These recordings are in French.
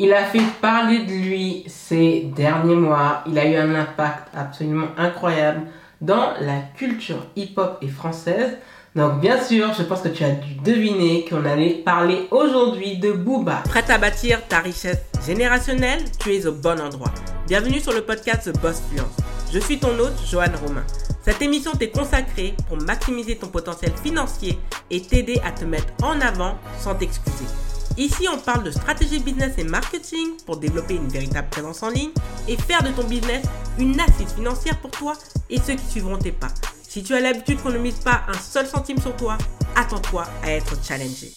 Il a fait parler de lui ces derniers mois. Il a eu un impact absolument incroyable dans la culture hip-hop et française. Donc bien sûr, je pense que tu as dû deviner qu'on allait parler aujourd'hui de Booba. Prête à bâtir ta richesse générationnelle? Tu es au bon endroit. Bienvenue sur le podcast The Boss Fluence. Je suis ton hôte, Joanne Romain. Cette émission t'est consacrée pour maximiser ton potentiel financier et t'aider à te mettre en avant sans t'excuser. Ici, on parle de stratégie business et marketing pour développer une véritable présence en ligne et faire de ton business une assise financière pour toi et ceux qui suivront tes pas. Si tu as l'habitude qu'on ne mise pas un seul centime sur toi, attends-toi à être challengé.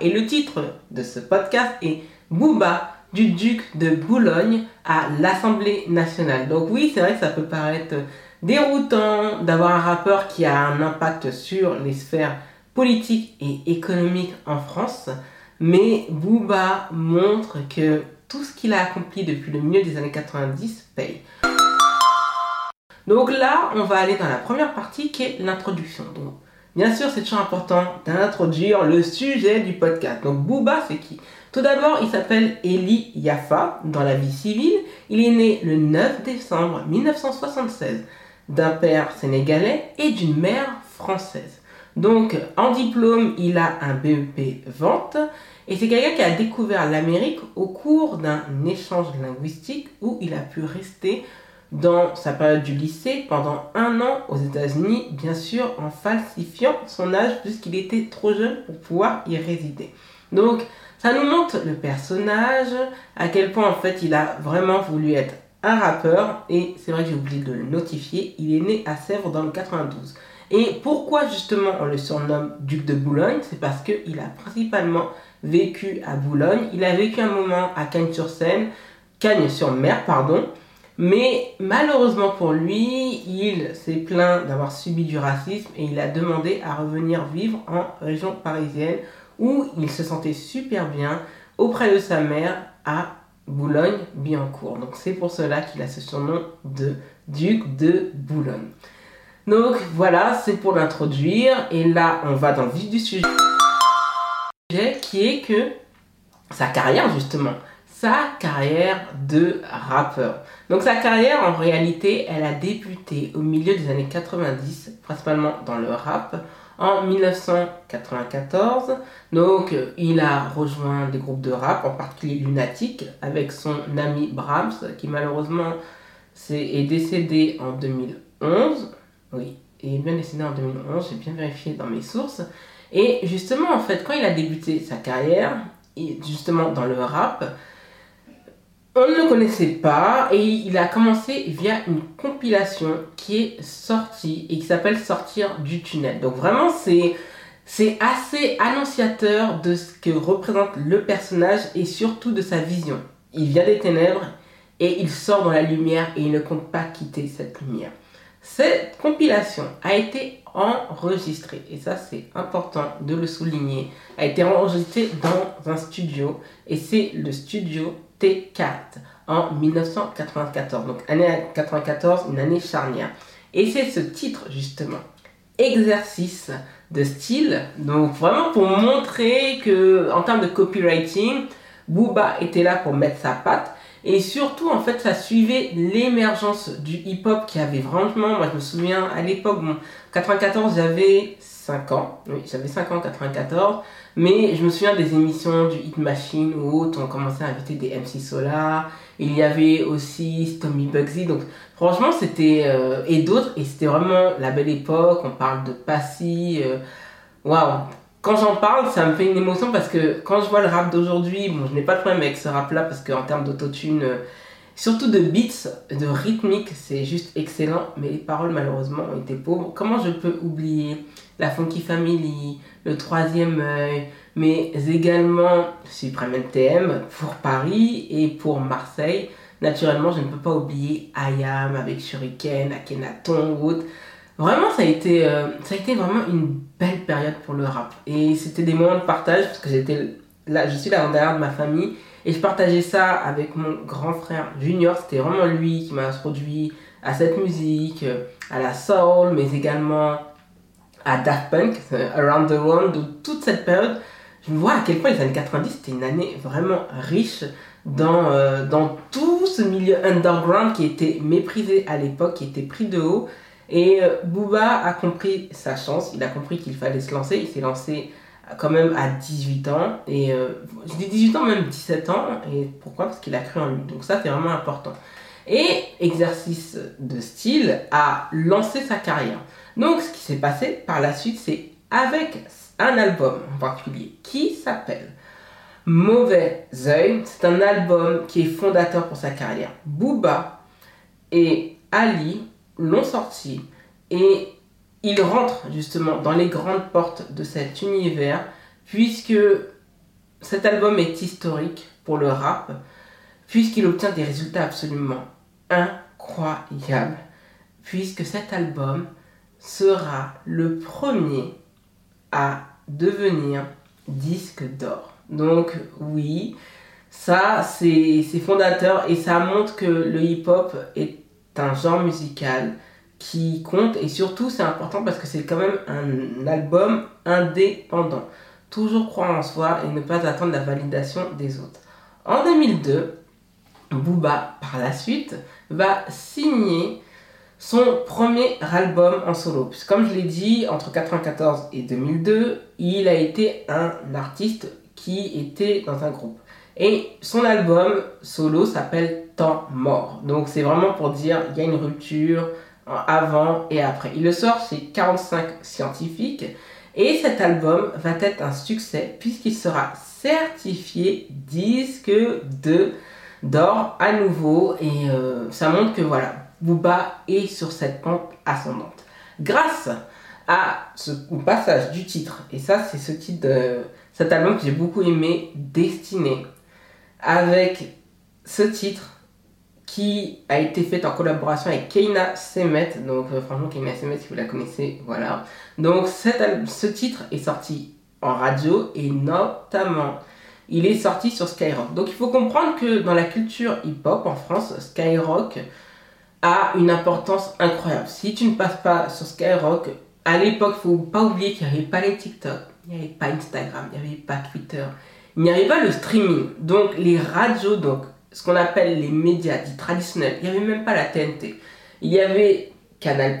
Et le titre de ce podcast est Booba du duc de Boulogne à l'Assemblée nationale. Donc oui, c'est vrai que ça peut paraître déroutant d'avoir un rappeur qui a un impact sur les sphères politiques et économiques en France, mais Booba montre que tout ce qu'il a accompli depuis le milieu des années 90 paye. Donc là, on va aller dans la première partie qui est l'introduction. Bien sûr, c'est toujours important d'introduire le sujet du podcast. Donc, Booba, c'est qui? Tout d'abord, il s'appelle Eli Yafa dans la vie civile. Il est né le 9 décembre 1976 d'un père sénégalais et d'une mère française. Donc, en diplôme, il a un BEP vente et c'est quelqu'un qui a découvert l'Amérique au cours d'un échange linguistique où il a pu rester dans sa période du lycée pendant un an aux États-Unis, bien sûr en falsifiant son âge puisqu'il était trop jeune pour pouvoir y résider. Donc ça nous montre le personnage, à quel point en fait il a vraiment voulu être un rappeur et c'est vrai que j'ai oublié de le notifier, il est né à Sèvres dans le 92. Et pourquoi justement on le surnomme Duc de Boulogne? C'est parce qu'il a principalement vécu à Boulogne, il a vécu un moment à Cagnes-sur-Seine, Cagnes-sur-Mer, pardon, mais malheureusement pour lui, il s'est plaint d'avoir subi du racisme et il a demandé à revenir vivre en région parisienne où il se sentait super bien auprès de sa mère à Boulogne-Billancourt. Donc c'est pour cela qu'il a ce surnom de duc de Boulogne. Donc voilà, c'est pour l'introduire. Et là, on va dans le vif du sujet qui est que sa carrière justement sa carrière de rappeur. Donc sa carrière en réalité, elle a débuté au milieu des années 90, principalement dans le rap, en 1994. Donc il a rejoint des groupes de rap, en particulier Lunatic, avec son ami Brahms, qui malheureusement est, décédé en 2011. Oui, il est bien décédé en 2011, j'ai bien vérifié dans mes sources. Et justement, en fait, quand il a débuté sa carrière, justement dans le rap, on ne le connaissait pas et il a commencé via une compilation qui est sortie et qui s'appelle Sortir du tunnel. Donc vraiment c'est c'est assez annonciateur de ce que représente le personnage et surtout de sa vision. Il vient des ténèbres et il sort dans la lumière et il ne compte pas quitter cette lumière. Cette compilation a été enregistrée, et ça c'est important de le souligner, a été enregistrée dans un studio, et c'est le studio T4 en 1994. Donc année 94, une année charnière. Et c'est ce titre justement, exercice de style. Donc vraiment pour montrer que en termes de copywriting, Booba était là pour mettre sa patte. Et surtout, en fait, ça suivait l'émergence du hip-hop qui avait vraiment, moi je me souviens à l'époque, bon, 94, j'avais 5 ans, oui, j'avais 5 ans 94, mais je me souviens des émissions du Hit Machine ou autres, on commençait à inviter des MC Solar, il y avait aussi Tommy Bugsy, donc franchement c'était, euh, et d'autres, et c'était vraiment la belle époque, on parle de Passy, euh, waouh, quand j'en parle, ça me fait une émotion parce que quand je vois le rap d'aujourd'hui, bon, je n'ai pas de problème avec ce rap-là parce qu'en termes d'autotune, euh, surtout de beats, de rythmique, c'est juste excellent. Mais les paroles, malheureusement, ont été pauvres. Comment je peux oublier la Funky Family, le troisième œil, mais également Supreme NTM pour Paris et pour Marseille? Naturellement, je ne peux pas oublier Ayam avec Shuriken, Akhenaton, Wood. Vraiment, ça a, été, euh, ça a été vraiment une belle période pour le rap. Et c'était des moments de partage parce que j'étais là, je suis là derrière de ma famille et je partageais ça avec mon grand frère Junior. C'était vraiment lui qui m'a introduit à cette musique, euh, à la soul, mais également à Daft Punk, euh, Around the World. toute cette période, je vois à quel point les années 90 c'était une année vraiment riche dans, dans tout ce milieu underground qui était méprisé à l'époque, qui était pris de haut. Et euh, Booba a compris sa chance, il a compris qu'il fallait se lancer, il s'est lancé quand même à 18 ans, et euh, je dis 18 ans, même 17 ans, et pourquoi? Parce qu'il a cru en lui, donc ça c'est vraiment important. Et exercice de style a lancé sa carrière. Donc ce qui s'est passé par la suite, c'est avec un album en particulier qui s'appelle Mauvais Oeil. C'est un album qui est fondateur pour sa carrière. Booba et Ali l'ont sorti et il rentre justement dans les grandes portes de cet univers puisque cet album est historique pour le rap puisqu'il obtient des résultats absolument incroyables puisque cet album sera le premier à devenir disque d'or. Donc oui, ça c'est fondateur et ça montre que le hip-hop est un genre musical qui compte et surtout c'est important parce que c'est quand même un album indépendant. Toujours croire en soi et ne pas attendre la validation des autres. En 2002, Booba, par la suite, va signer son premier album en solo. Puisque comme je l'ai dit, entre 1994 et 2002, il a été un artiste qui était dans un groupe. Et son album solo s'appelle Temps mort. Donc c'est vraiment pour dire il y a une rupture avant et après. Il le sort chez 45 scientifiques et cet album va être un succès puisqu'il sera certifié disque de d'or à nouveau et euh, ça montre que voilà Booba est sur cette pente ascendante. Grâce à ce passage du titre, et ça c'est ce titre de cet album que j'ai beaucoup aimé, Destiné, avec ce titre qui a été fait en collaboration avec Keina Semet. Donc, euh, franchement, Keina Semet, si vous la connaissez, voilà. Donc, ce titre est sorti en radio et notamment, il est sorti sur Skyrock. Donc, il faut comprendre que dans la culture hip-hop en France, Skyrock a une importance incroyable. Si tu ne passes pas sur Skyrock, à l'époque, il faut pas oublier qu'il n'y avait pas les TikTok, il n'y avait pas Instagram, il n'y avait pas Twitter, il n'y avait pas le streaming. Donc les radios, donc ce qu'on appelle les médias dits traditionnels, il n'y avait même pas la TNT. Il y avait Canal+,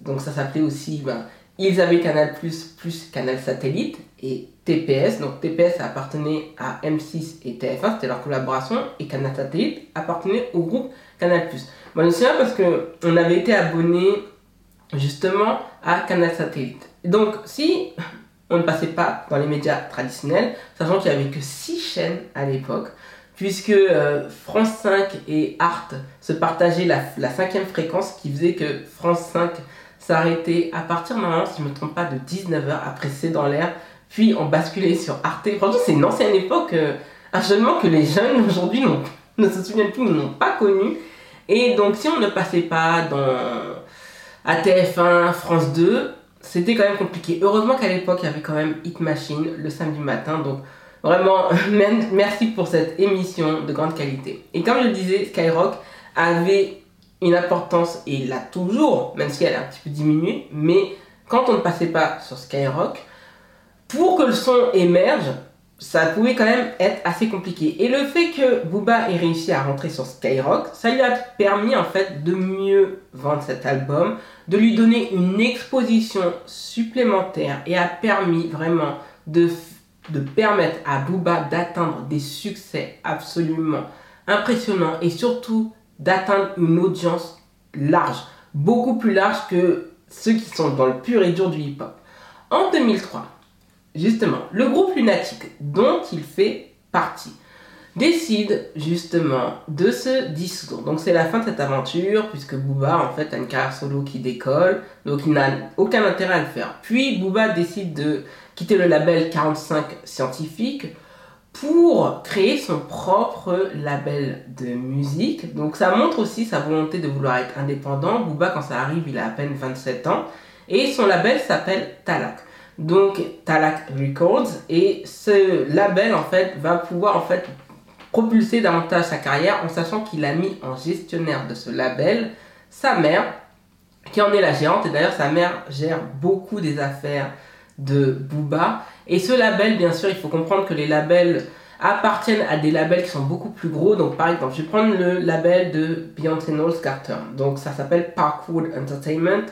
donc ça s'appelait aussi, ben, ils avaient Canal+, plus Canal Satellite, et TPS, donc TPS appartenait à M6 et TF1, c'était leur collaboration, et Canal Satellite appartenait au groupe Canal+. Moi, je me souviens parce qu'on avait été abonné justement à Canal Satellite. Donc, si on ne passait pas dans les médias traditionnels, sachant qu'il n'y avait que 6 chaînes à l'époque, puisque euh, France 5 et Art se partageaient la, cinquième fréquence, qui faisait que France 5 s'arrêtait à partir normalement, si je ne me trompe pas, de 19h après C'est dans l'air, puis on basculait sur Arte. Franchement, c'est une ancienne époque, euh, un changement que les jeunes aujourd'hui ne se souviennent plus n'ont pas connu. Et donc, si on ne passait pas dans à TF1, France 2, c'était quand même compliqué. Heureusement qu'à l'époque, il y avait quand même Hit Machine le samedi matin. Vraiment, merci pour cette émission de grande qualité. Et comme je le disais, Skyrock avait une importance, et l'a toujours, même si elle a un petit peu diminué, mais quand on ne passait pas sur Skyrock, pour que le son émerge, ça pouvait quand même être assez compliqué. Et le fait que Booba ait réussi à rentrer sur Skyrock, ça lui a permis en fait de mieux vendre cet album, de lui donner une exposition supplémentaire et a permis vraiment de, de permettre à Booba d'atteindre des succès absolument impressionnants et surtout d'atteindre une audience large, beaucoup plus large que ceux qui sont dans le pur et dur du hip-hop. En 2003, justement, le groupe Lunatic, dont il fait partie, décide justement de se dissoudre. Donc c'est la fin de cette aventure, puisque Booba en fait a une carrière solo qui décolle, donc il n'a aucun intérêt à le faire. Puis Booba décide de quitter le label 45 Scientifique pour créer son propre label de musique. Donc ça montre aussi sa volonté de vouloir être indépendant. Booba quand ça arrive il a à peine 27 ans et son label s'appelle Talak donc Talak Records et ce label en fait va pouvoir en fait propulser davantage sa carrière en sachant qu'il a mis en gestionnaire de ce label sa mère qui en est la gérante et d'ailleurs sa mère gère beaucoup des affaires de Booba. Et ce label, bien sûr, il faut comprendre que les labels appartiennent à des labels qui sont beaucoup plus gros. Donc, par exemple, je vais prendre le label de Beyoncé Knowles Carter. Donc, ça s'appelle Parkwood Entertainment.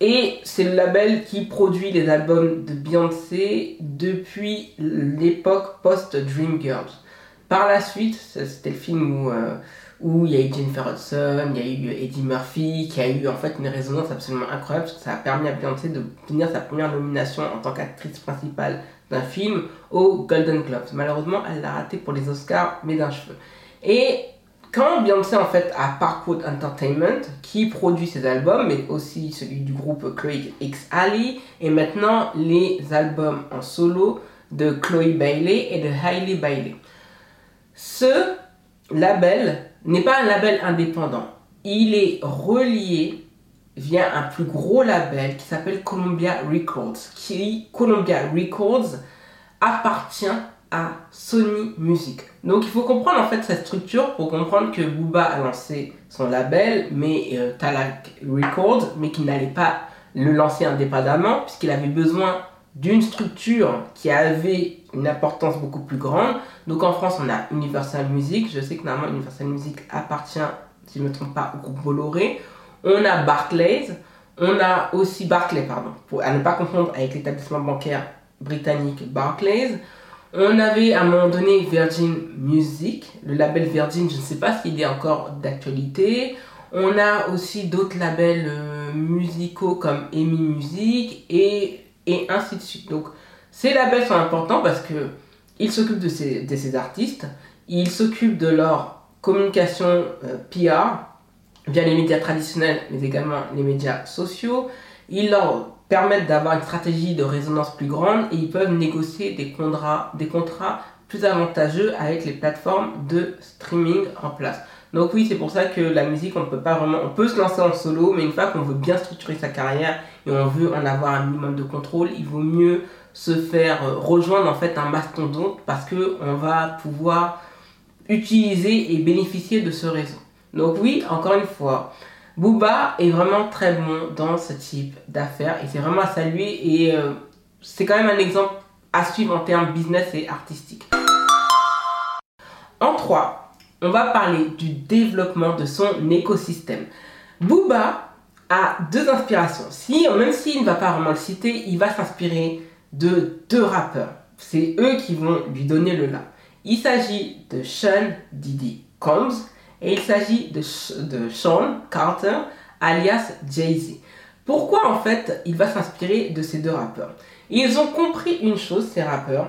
Et c'est le label qui produit les albums de Beyoncé depuis l'époque post-Dreamgirls. Par la suite, c'était le film où, euh, où il y a eu Jennifer Hudson, il y a eu Eddie Murphy, qui a eu en fait une résonance absolument incroyable parce que ça a permis à Beyoncé de finir sa première nomination en tant qu'actrice principale d'un film aux Golden Globes. Malheureusement, elle l'a raté pour les Oscars, mais d'un cheveu. Et quand Beyoncé en fait a Parkwood Entertainment qui produit ses albums, mais aussi celui du groupe Craig X Ali, et maintenant les albums en solo de Chloe Bailey et de Hailey Bailey. Ce label n'est pas un label indépendant. Il est relié via un plus gros label qui s'appelle Columbia Records. Qui Columbia Records appartient à Sony Music. Donc il faut comprendre en fait cette structure pour comprendre que Booba a lancé son label, mais euh, Talak Records, mais qu'il n'allait pas le lancer indépendamment puisqu'il avait besoin d'une structure qui avait une importance beaucoup plus grande. Donc en France, on a Universal Music. Je sais que normalement Universal Music appartient, si je ne me trompe pas, au groupe Bolloré. On a Barclays. On a aussi Barclays, pardon, pour, à ne pas confondre avec l'établissement bancaire britannique Barclays. On avait à un moment donné Virgin Music, le label Virgin, je ne sais pas s'il est encore d'actualité. On a aussi d'autres labels euh, musicaux comme EMI Music et, et ainsi de suite. Donc ces labels sont importants parce que ils s'occupent de ces, artistes, ils s'occupent de leur communication euh, PR via les médias traditionnels mais également les médias sociaux. Ils leur permettent d'avoir une stratégie de résonance plus grande et ils peuvent négocier des contrats, plus avantageux avec les plateformes de streaming en place. Donc oui, c'est pour ça que la musique, on peut pas vraiment, on peut se lancer en solo, mais une fois qu'on veut bien structurer sa carrière et on veut en avoir un minimum de contrôle, il vaut mieux se faire euh, rejoindre en fait un mastodonte parce que on va pouvoir utiliser et bénéficier de ce réseau. Donc oui, encore une fois, Booba est vraiment très bon dans ce type d'affaires et c'est vraiment à saluer et euh, c'est quand même un exemple à suivre en termes business et artistique. En 3, on va parler du développement de son écosystème. Booba a deux inspirations. Si, même s'il ne va pas vraiment le citer, il va s'inspirer de deux rappeurs. C'est eux qui vont lui donner le là. Il s'agit de Sean Diddy Combs et il s'agit de, Sean Carter, alias Jay-Z. Pourquoi en fait il va s'inspirer de ces deux rappeurs? Ils ont compris une chose, ces rappeurs,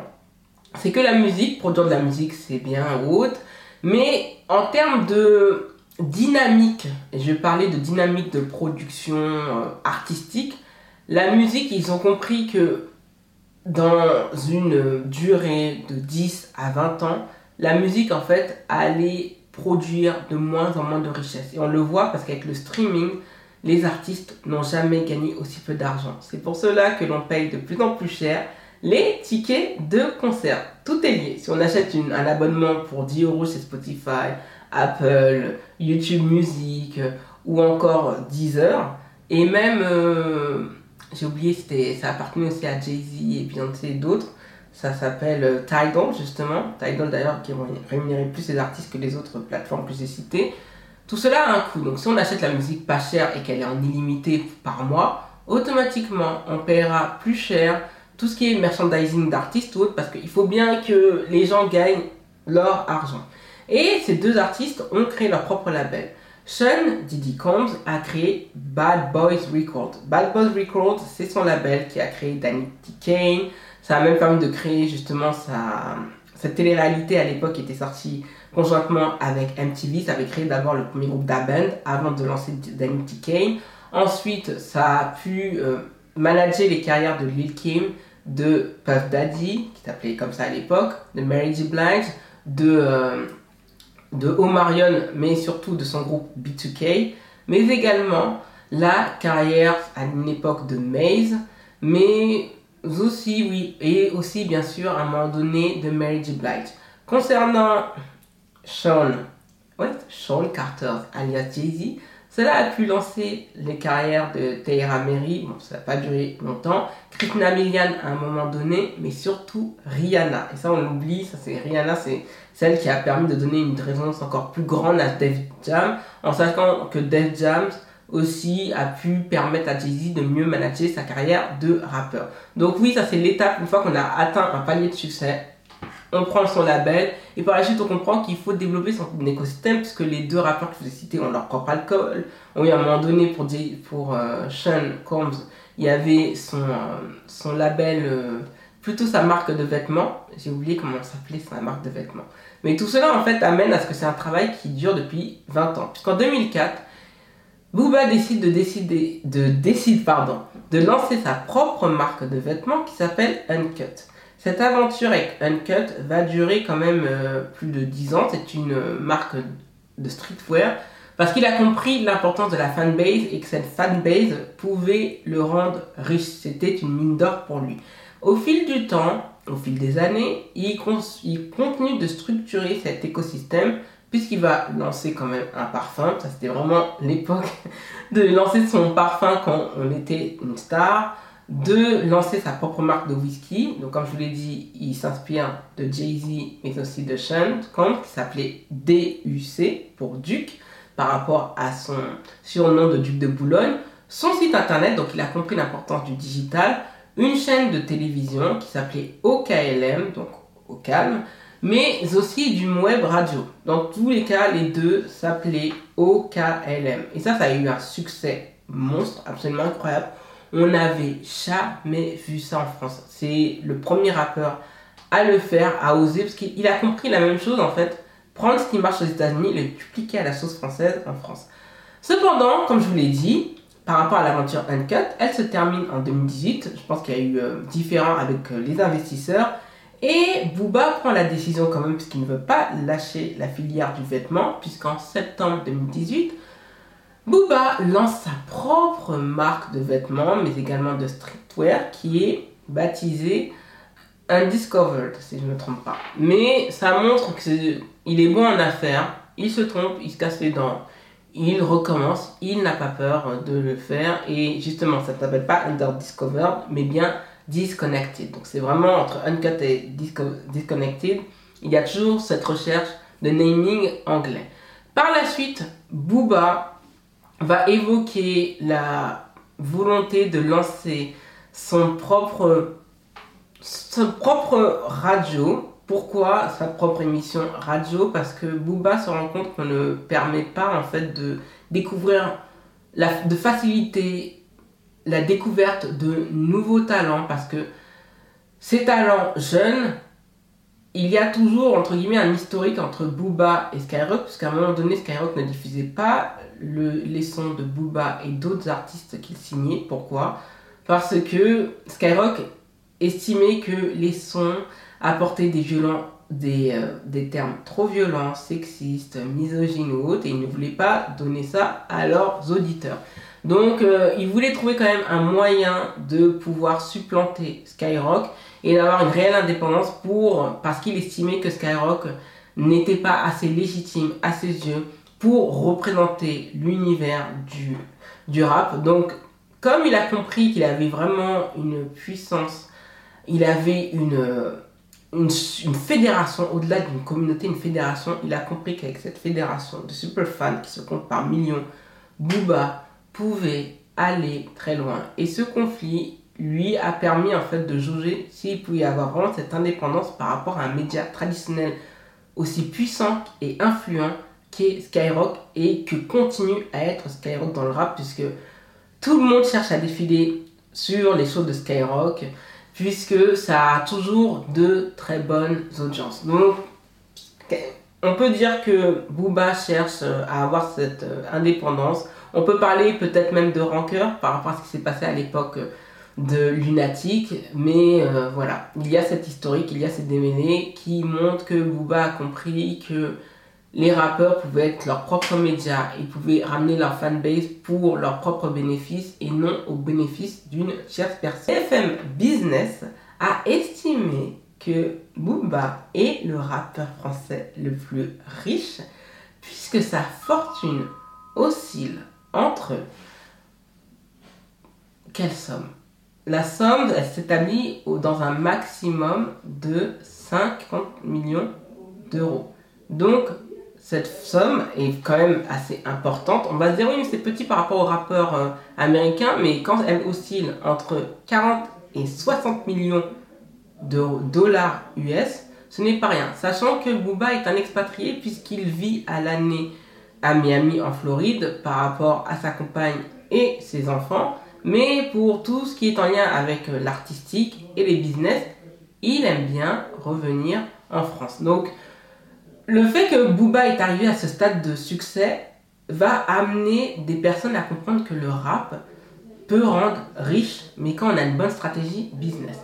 c'est que la musique, produire de la musique c'est bien haute, mais en termes de dynamique, je parler de dynamique de production euh, artistique, la musique, ils ont compris que dans une durée de 10 à 20 ans, la musique en fait allait produire de moins en moins de richesses. Et on le voit parce qu'avec le streaming, les artistes n'ont jamais gagné aussi peu d'argent. C'est pour cela que l'on paye de plus en plus cher les tickets de concert. Tout est lié. Si on achète un abonnement pour 10 euros chez Spotify, Apple, YouTube Music ou encore Deezer, et même, euh, j'ai oublié, ça appartenait aussi à Jay-Z et Beyoncé et d'autres, ça s'appelle euh, Tidal, justement. Tidal, d'ailleurs, qui rémunérer plus les artistes que les autres plateformes que j'ai citées. Tout cela a un coût. Donc, si on achète la musique pas chère et qu'elle est en illimité par mois, automatiquement, on paiera plus cher tout ce qui est merchandising d'artistes ou autre parce qu'il faut bien que les gens gagnent leur argent. Et ces deux artistes ont créé leur propre label. Sean Diddy Combs a créé Bad Boys Records. Bad Boys Records, c'est son label qui a créé Danny. Kane, ça a même permis de créer justement sa, télé-réalité à l'époque qui était sortie conjointement avec MTV. Ça avait créé d'abord le premier groupe d'Aband avant de lancer Danny Kane. Ensuite, ça a pu euh, manager les carrières de Lil Kim, de Puff Daddy, qui s'appelait comme ça à l'époque, de Mary J. Blige, de, euh, de Omarion, mais surtout de son groupe B2K, mais également la carrière à une époque de Maze, mais aussi, oui, et aussi bien sûr à un moment donné de Mary J. Blige. Concernant Sean, Sean Carter alias Jay-Z, Cela a pu lancer les carrières de Taylor Mary, bon ça n'a pas duré longtemps, Krishna Milian à un moment donné, mais surtout Rihanna. Et ça on l'oublie, ça c'est Rihanna, c'est celle qui a permis de donner une résonance encore plus grande à Def Jam, en sachant que Def Jam aussi a pu permettre à Jay-Z de mieux manager sa carrière de rappeur. Donc oui, ça c'est l'étape, une fois qu'on a atteint un palier de succès, on prend son label et par la suite on comprend qu'il faut développer son écosystème puisque les deux rappeurs que je vous ai cités ont leur propre alcool. Oui, à un moment donné pour, euh, Sean Combs, il y avait son, euh, label, euh, plutôt sa marque de vêtements. J'ai oublié comment s'appelait sa marque de vêtements. Mais tout cela en fait amène à ce que c'est un travail qui dure depuis 20 ans. Puisqu'en 2004, Booba décide de décider, de décide, pardon, de lancer sa propre marque de vêtements qui s'appelle Uncut. Cette aventure avec Uncut va durer quand même euh, plus de 10 ans. C'est une marque de streetwear parce qu'il a compris l'importance de la fanbase et que cette fanbase pouvait le rendre riche. C'était une mine d'or pour lui. Au fil du temps, au fil des années, il, continue de structurer cet écosystème puisqu'il va lancer quand même un parfum. Ça, c'était vraiment l'époque de lancer son parfum quand on était une star, de lancer sa propre marque de whisky. Donc, comme je vous l'ai dit, il s'inspire de Jay-Z, mais aussi de Sean qui s'appelait DUC pour Duc, par rapport à son surnom de Duc de Boulogne. Son site internet, donc il a compris l'importance du digital. Une chaîne de télévision qui s'appelait OKLM, donc au calme mais aussi du web radio. Dans tous les cas, les deux s'appelaient OKLM. Et ça, ça a eu un succès monstre, absolument incroyable. On n'avait jamais vu ça en France. C'est le premier rappeur à le faire, à oser, parce qu'il a compris la même chose en fait. Prendre ce qui marche aux États-Unis le dupliquer à la sauce française en France. Cependant, comme je vous l'ai dit, par rapport à l'aventure Uncut, elle se termine en 2018. Je pense qu'il y a eu euh, différents avec euh, les investisseurs. Et Booba prend la décision quand même, puisqu'il ne veut pas lâcher la filière du vêtement, puisqu'en septembre 2018, Booba lance sa propre marque de vêtements, mais également de streetwear, qui est baptisée Undiscovered, si je ne me trompe pas. Mais ça montre qu'il est bon en affaires, il se trompe, il se casse les dents, il recommence, il n'a pas peur de le faire, et justement, ça ne s'appelle pas Undiscovered, mais bien disconnected. Donc c'est vraiment entre uncut et disconnected, il y a toujours cette recherche de naming anglais. Par la suite, Booba va évoquer la volonté de lancer son propre, son propre radio. Pourquoi sa propre émission radio Parce que Booba se rend compte qu'on ne permet pas en fait de découvrir, de faciliter la découverte de nouveaux talents parce que ces talents jeunes, il y a toujours entre guillemets un historique entre Booba et Skyrock, puisqu'à un moment donné, Skyrock ne diffusait pas le, les sons de Booba et d'autres artistes qu'il signait. Pourquoi? Parce que Skyrock estimait que les sons apportaient des violents, des, euh, des termes trop violents, sexistes, misogynes ou autres, et ils ne voulaient pas donner ça à leurs auditeurs. Donc, euh, il voulait trouver quand même un moyen de pouvoir supplanter Skyrock et d'avoir une réelle indépendance pour, parce qu'il estimait que Skyrock n'était pas assez légitime à ses yeux pour représenter l'univers du, du rap. Donc, comme il a compris qu'il avait vraiment une puissance, il avait une, une, fédération, au-delà d'une communauté, une fédération, il a compris qu'avec cette fédération de super fans qui se comptent par millions, Booba, pouvait aller très loin. Et ce conflit lui a permis en fait de juger s'il pouvait avoir vraiment cette indépendance par rapport à un média traditionnel aussi puissant et influent qu'est Skyrock et que continue à être Skyrock dans le rap puisque tout le monde cherche à défiler sur les shows de Skyrock puisque ça a toujours de très bonnes audiences. Donc on peut dire que Booba cherche à avoir cette euh, indépendance on peut parler peut-être même de rancœur par rapport à ce qui s'est passé à l'époque de Lunatic, mais euh, voilà, il y a cette historique, il y a cette démêlée qui montre que Booba a compris que les rappeurs pouvaient être leurs propres médias, ils pouvaient ramener leur fanbase pour leurs propres bénéfices et non au bénéfice d'une tierce personne. FM Business a estimé que Booba est le rappeur français le plus riche puisque sa fortune oscille entre quelle somme? La somme s'établit dans un maximum de 50 millions d'euros. Donc cette somme est quand même assez importante. On va se dire oui, mais c'est petit par rapport aux rappeurs euh, américains, mais quand elle oscille entre 40 et 60 millions de dollars US, ce n'est pas rien. Sachant que Booba est un expatrié puisqu'il vit à l'année à Miami en Floride par rapport à sa compagne et ses enfants. Mais pour tout ce qui est en lien avec euh, l'artistique et les business, il aime bien revenir en France. Donc le fait que Booba est arrivé à ce stade de succès va amener des personnes à comprendre que le rap peut rendre riche, mais quand on a une bonne stratégie business.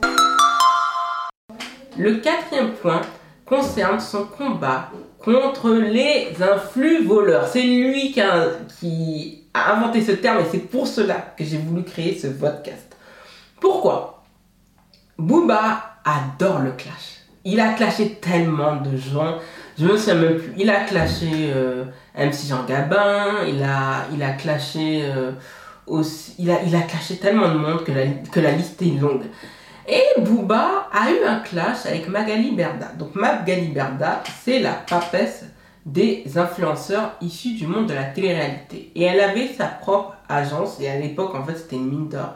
Le quatrième point concerne son combat contre les influx voleurs. C'est lui qui a, inventé ce terme et c'est pour cela que j'ai voulu créer ce podcast. Pourquoi? Booba adore le clash. Il a clashé tellement de gens. Je me souviens même plus. Il a clashé euh, MC Jean Gabin, il a, il a clashé euh, aussi, il a, il a tellement de monde que la, que la liste est longue. Et Booba a eu un clash avec Magali Berda. Donc Magali Berda, c'est la papesse des influenceurs issus du monde de la télé-réalité. Et elle avait sa propre agence, et à l'époque, en fait, c'était une mine d'or.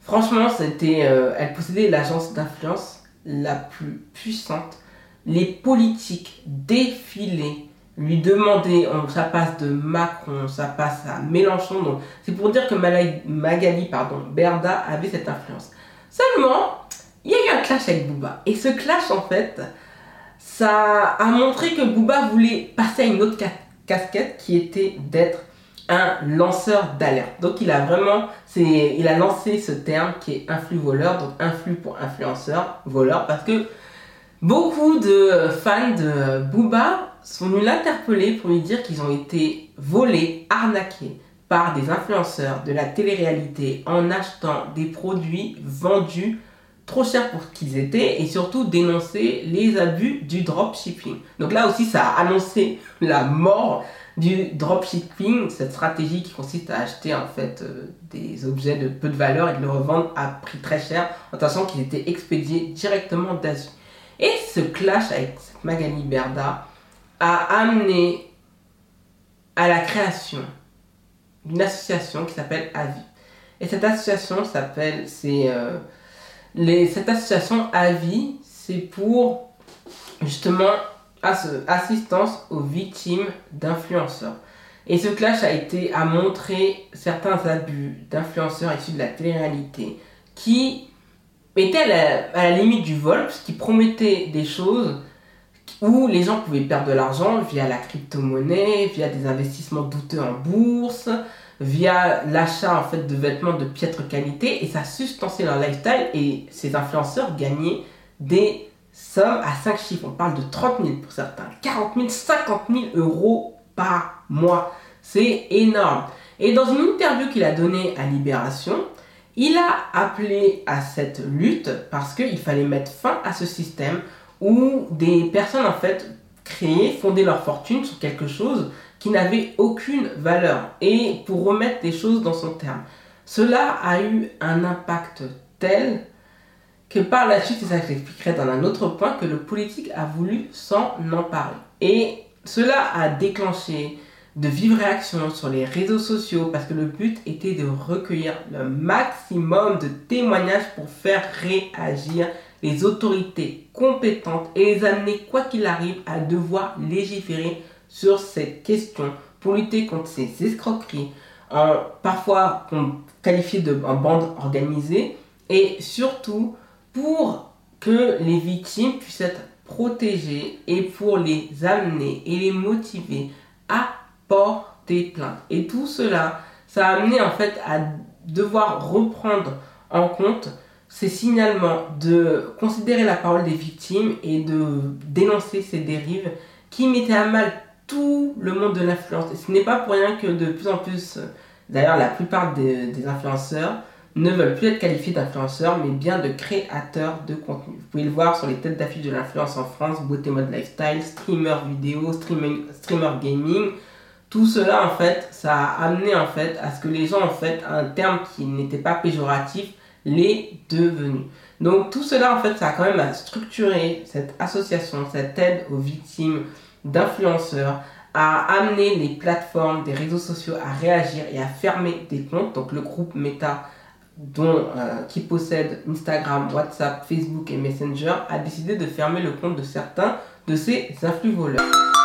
Franchement, c'était, euh, elle possédait l'agence d'influence la plus puissante. Les politiques défilaient, lui demandaient, ça passe de Macron, ça passe à Mélenchon. Donc, c'est pour dire que Magali pardon, Berda avait cette influence. Seulement, il y a eu un clash avec Booba. Et ce clash, en fait, ça a montré que Booba voulait passer à une autre casquette qui était d'être un lanceur d'alerte. Donc il a vraiment, il a lancé ce terme qui est influx voleur, donc influx pour influenceur, voleur, parce que beaucoup de fans de Booba sont venus l'interpeller pour lui dire qu'ils ont été volés, arnaqués par des influenceurs de la télé-réalité en achetant des produits vendus trop cher pour ce qu'ils étaient et surtout dénoncer les abus du dropshipping. Donc là aussi, ça a annoncé la mort du dropshipping, cette stratégie qui consiste à acheter en fait euh, des objets de peu de valeur et de le revendre à prix très cher en sachant qu'ils étaient expédiés directement d'Asie. Et ce clash avec Magali Berda a amené à la création d'une association qui s'appelle AVI. Et cette association s'appelle, c'est euh, cette association AVI, c'est pour justement assistance aux victimes d'influenceurs. Et ce clash a été à montrer certains abus d'influenceurs issus de la télé-réalité qui étaient à la, à la, limite du vol, parce qu'ils promettaient des choses où les gens pouvaient perdre de l'argent via la crypto-monnaie, via des investissements douteux en bourse, via l'achat en fait de vêtements de piètre qualité et ça sustanciait leur lifestyle et ces influenceurs gagnaient des sommes à 5 chiffres. On parle de 30 000 pour certains, 40 000, 50 000 euros par mois. C'est énorme. Et dans une interview qu'il a donnée à Libération, il a appelé à cette lutte parce qu'il fallait mettre fin à ce système où des personnes en fait créaient, fondaient leur fortune sur quelque chose qui n'avait aucune valeur et pour remettre les choses dans son terme. Cela a eu un impact tel que par la suite, et ça j'expliquerai dans un autre point, que le politique a voulu s'en emparer. Et cela a déclenché de vives réactions sur les réseaux sociaux parce que le but était de recueillir le maximum de témoignages pour faire réagir les autorités compétentes et les amener, quoi qu'il arrive, à devoir légiférer sur cette question pour lutter contre ces escroqueries, parfois qualifiées de bande organisée, et surtout pour que les victimes puissent être protégées et pour les amener et les motiver à porter plainte. Et tout cela, ça a amené en fait à devoir reprendre en compte ces signalements, de considérer la parole des victimes et de dénoncer ces dérives qui mettaient à mal tout le monde de l'influence. Et ce n'est pas pour rien que de plus en plus, d'ailleurs la plupart des, influenceurs ne veulent plus être qualifiés d'influenceurs, mais bien de créateurs de contenu. Vous pouvez le voir sur les têtes d'affiche de l'influence en France, beauté mode lifestyle, streamer vidéo, streamer, streamer gaming. Tout cela en fait, ça a amené en fait à ce que les gens en fait, un terme qui n'était pas péjoratif, l'est devenu. Donc tout cela en fait, ça a quand même structuré cette association, cette aide aux victimes d'influenceurs, à amener les plateformes des réseaux sociaux à réagir et à fermer des comptes. Donc le groupe Meta dont, euh, qui possède Instagram, WhatsApp, Facebook et Messenger a décidé de fermer le compte de certains de ces influx voleurs.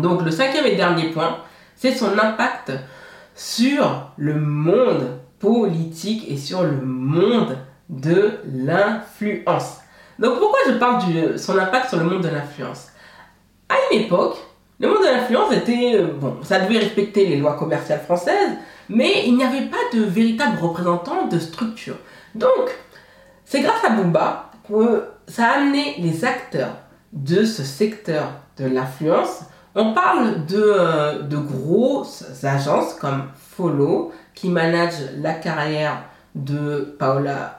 Donc le cinquième et dernier point, c'est son impact sur le monde politique et sur le monde de l'influence. Donc pourquoi je parle de son impact sur le monde de l'influence? À une époque, le monde de l'influence était... Euh, bon, ça devait respecter les lois commerciales françaises, mais il n'y avait pas de véritable représentant de structure. Donc, c'est grâce à Booba que ça a amené les acteurs de ce secteur de l'influence. On parle de, euh, grosses agences comme Follow qui manage la carrière de Paola,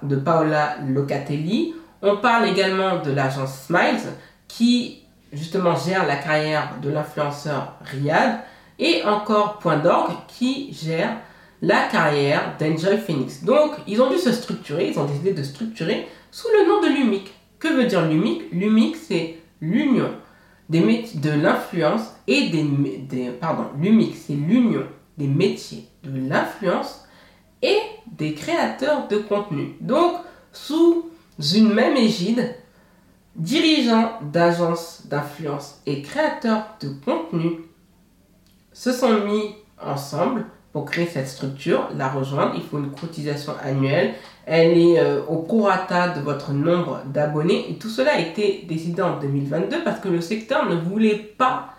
Locatelli. On parle également de l'agence Smiles qui justement gère la carrière de l'influenceur Riyad et encore Point d'orgue qui gère la carrière d'Enjoy Phoenix. Donc, ils ont dû se structurer, ils ont décidé de structurer sous le nom de l'UMIC. Que veut dire l'UMIC? L'UMIC, c'est l'union des métiers de l'influence et des, des pardon, l'UMIC, c'est l'union des métiers de l'influence et des créateurs de contenu. Donc, sous une même égide, dirigeants d'agences d'influence et créateurs de contenu se sont mis ensemble pour créer cette structure, la rejoindre. Il faut une cotisation annuelle. Elle est euh, au prorata de votre nombre d'abonnés. Et tout cela a été décidé en 2022 parce que le secteur ne voulait pas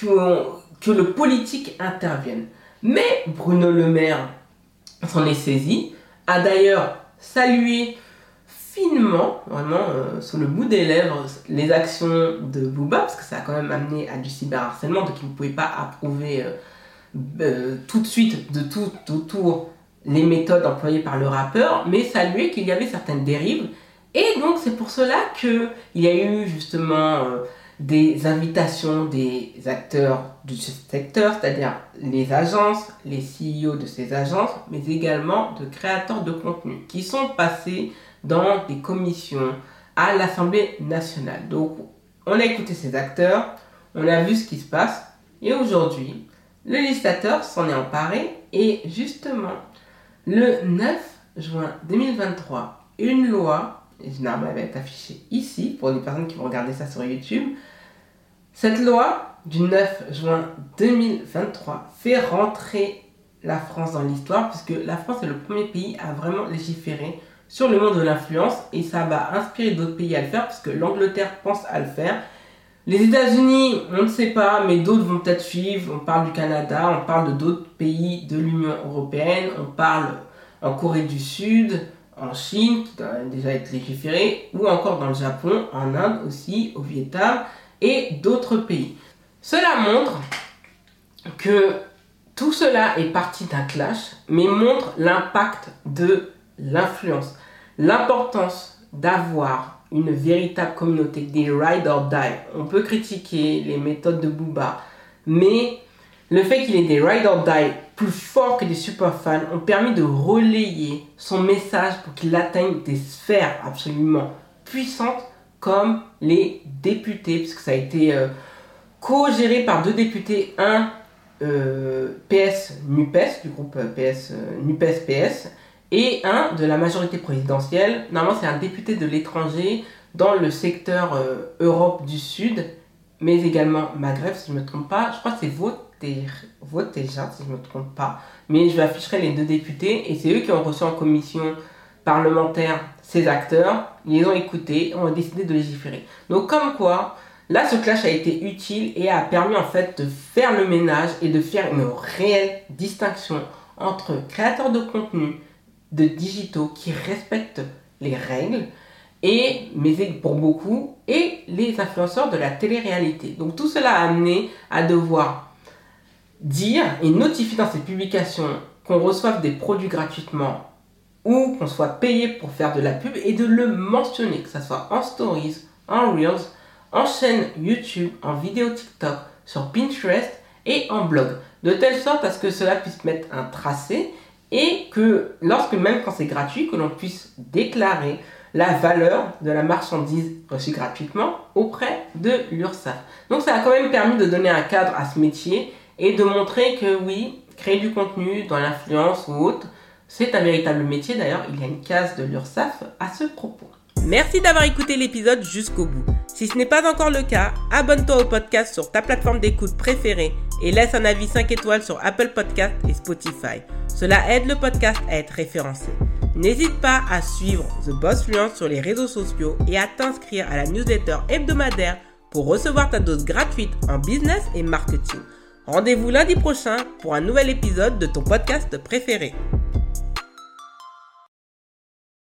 que, le politique intervienne. Mais Bruno Le Maire s'en est saisi, a d'ailleurs salué finement, vraiment euh, sur le bout des lèvres, les actions de Booba, parce que ça a quand même amené à du cyberharcèlement, donc il ne pouvait pas approuver euh, tout de suite de tout autour les méthodes employées par le rappeur, mais saluer qu'il y avait certaines dérives. Et donc c'est pour cela qu'il y a eu justement des invitations des acteurs du secteur, c'est-à-dire les agences, les CEO de ces agences, mais également de créateurs de contenu qui sont passés dans des commissions à l'Assemblée nationale. Donc, on a écouté ces acteurs, on a vu ce qui se passe, et aujourd'hui, le législateur s'en est emparé, et justement, le 9 juin 2023, une loi, et généralement elle va être affichée ici, pour les personnes qui vont regarder ça sur YouTube, cette loi du 9 juin 2023 fait rentrer la France dans l'histoire, puisque la France est le premier pays à vraiment légiférer sur le monde de l'influence et ça va inspirer d'autres pays à le faire parce que l'Angleterre pense à le faire. Les États-Unis, on ne sait pas, mais d'autres vont peut-être suivre. On parle du Canada, on parle de d'autres pays de l'Union européenne, on parle en Corée du Sud, en Chine, qui doit déjà être légiféré, ou encore dans le Japon, en Inde aussi, au Vietnam et d'autres pays. Cela montre que tout cela est parti d'un clash, mais montre l'impact de l'influence, l'importance d'avoir une véritable communauté, des ride or die. On peut critiquer les méthodes de Booba, mais le fait qu'il ait des ride or die plus forts que des super fans ont permis de relayer son message pour qu'il atteigne des sphères absolument puissantes comme les députés, puisque ça a été euh, co-géré par deux députés, un euh, PS NUPES, du groupe PS, euh, NUPES PS, et un de la majorité présidentielle. Normalement, c'est un député de l'étranger dans le secteur euh, Europe du Sud, mais également Maghreb, si je ne me trompe pas. Je crois que c'est Votéja, si je ne me trompe pas. Mais je vais afficher les deux députés, et c'est eux qui ont reçu en commission parlementaire ces acteurs. Ils les ont écoutés, ont décidé de légiférer. Donc, comme quoi, là, ce clash a été utile et a permis en fait de faire le ménage et de faire une réelle distinction entre créateurs de contenu, de digitaux qui respectent les règles et mais pour beaucoup et les influenceurs de la télé-réalité. Donc tout cela a amené à devoir dire et notifier dans ses publications qu'on reçoive des produits gratuitement ou qu'on soit payé pour faire de la pub et de le mentionner, que ce soit en stories, en reels, en chaîne YouTube, en vidéo TikTok, sur Pinterest et en blog, de telle sorte à ce que cela puisse mettre un tracé et que lorsque même quand c'est gratuit, que l'on puisse déclarer la valeur de la marchandise reçue gratuitement auprès de l'URSSAF. Donc ça a quand même permis de donner un cadre à ce métier et de montrer que oui, créer du contenu dans l'influence ou autre, c'est un véritable métier. D'ailleurs, il y a une case de l'URSSAF à ce propos. Merci d'avoir écouté l'épisode jusqu'au bout. Si ce n'est pas encore le cas, abonne-toi au podcast sur ta plateforme d'écoute préférée et laisse un avis 5 étoiles sur Apple Podcast et Spotify. Cela aide le podcast à être référencé. N'hésite pas à suivre The Boss Fluence sur les réseaux sociaux et à t'inscrire à la newsletter hebdomadaire pour recevoir ta dose gratuite en business et marketing. Rendez-vous lundi prochain pour un nouvel épisode de ton podcast préféré.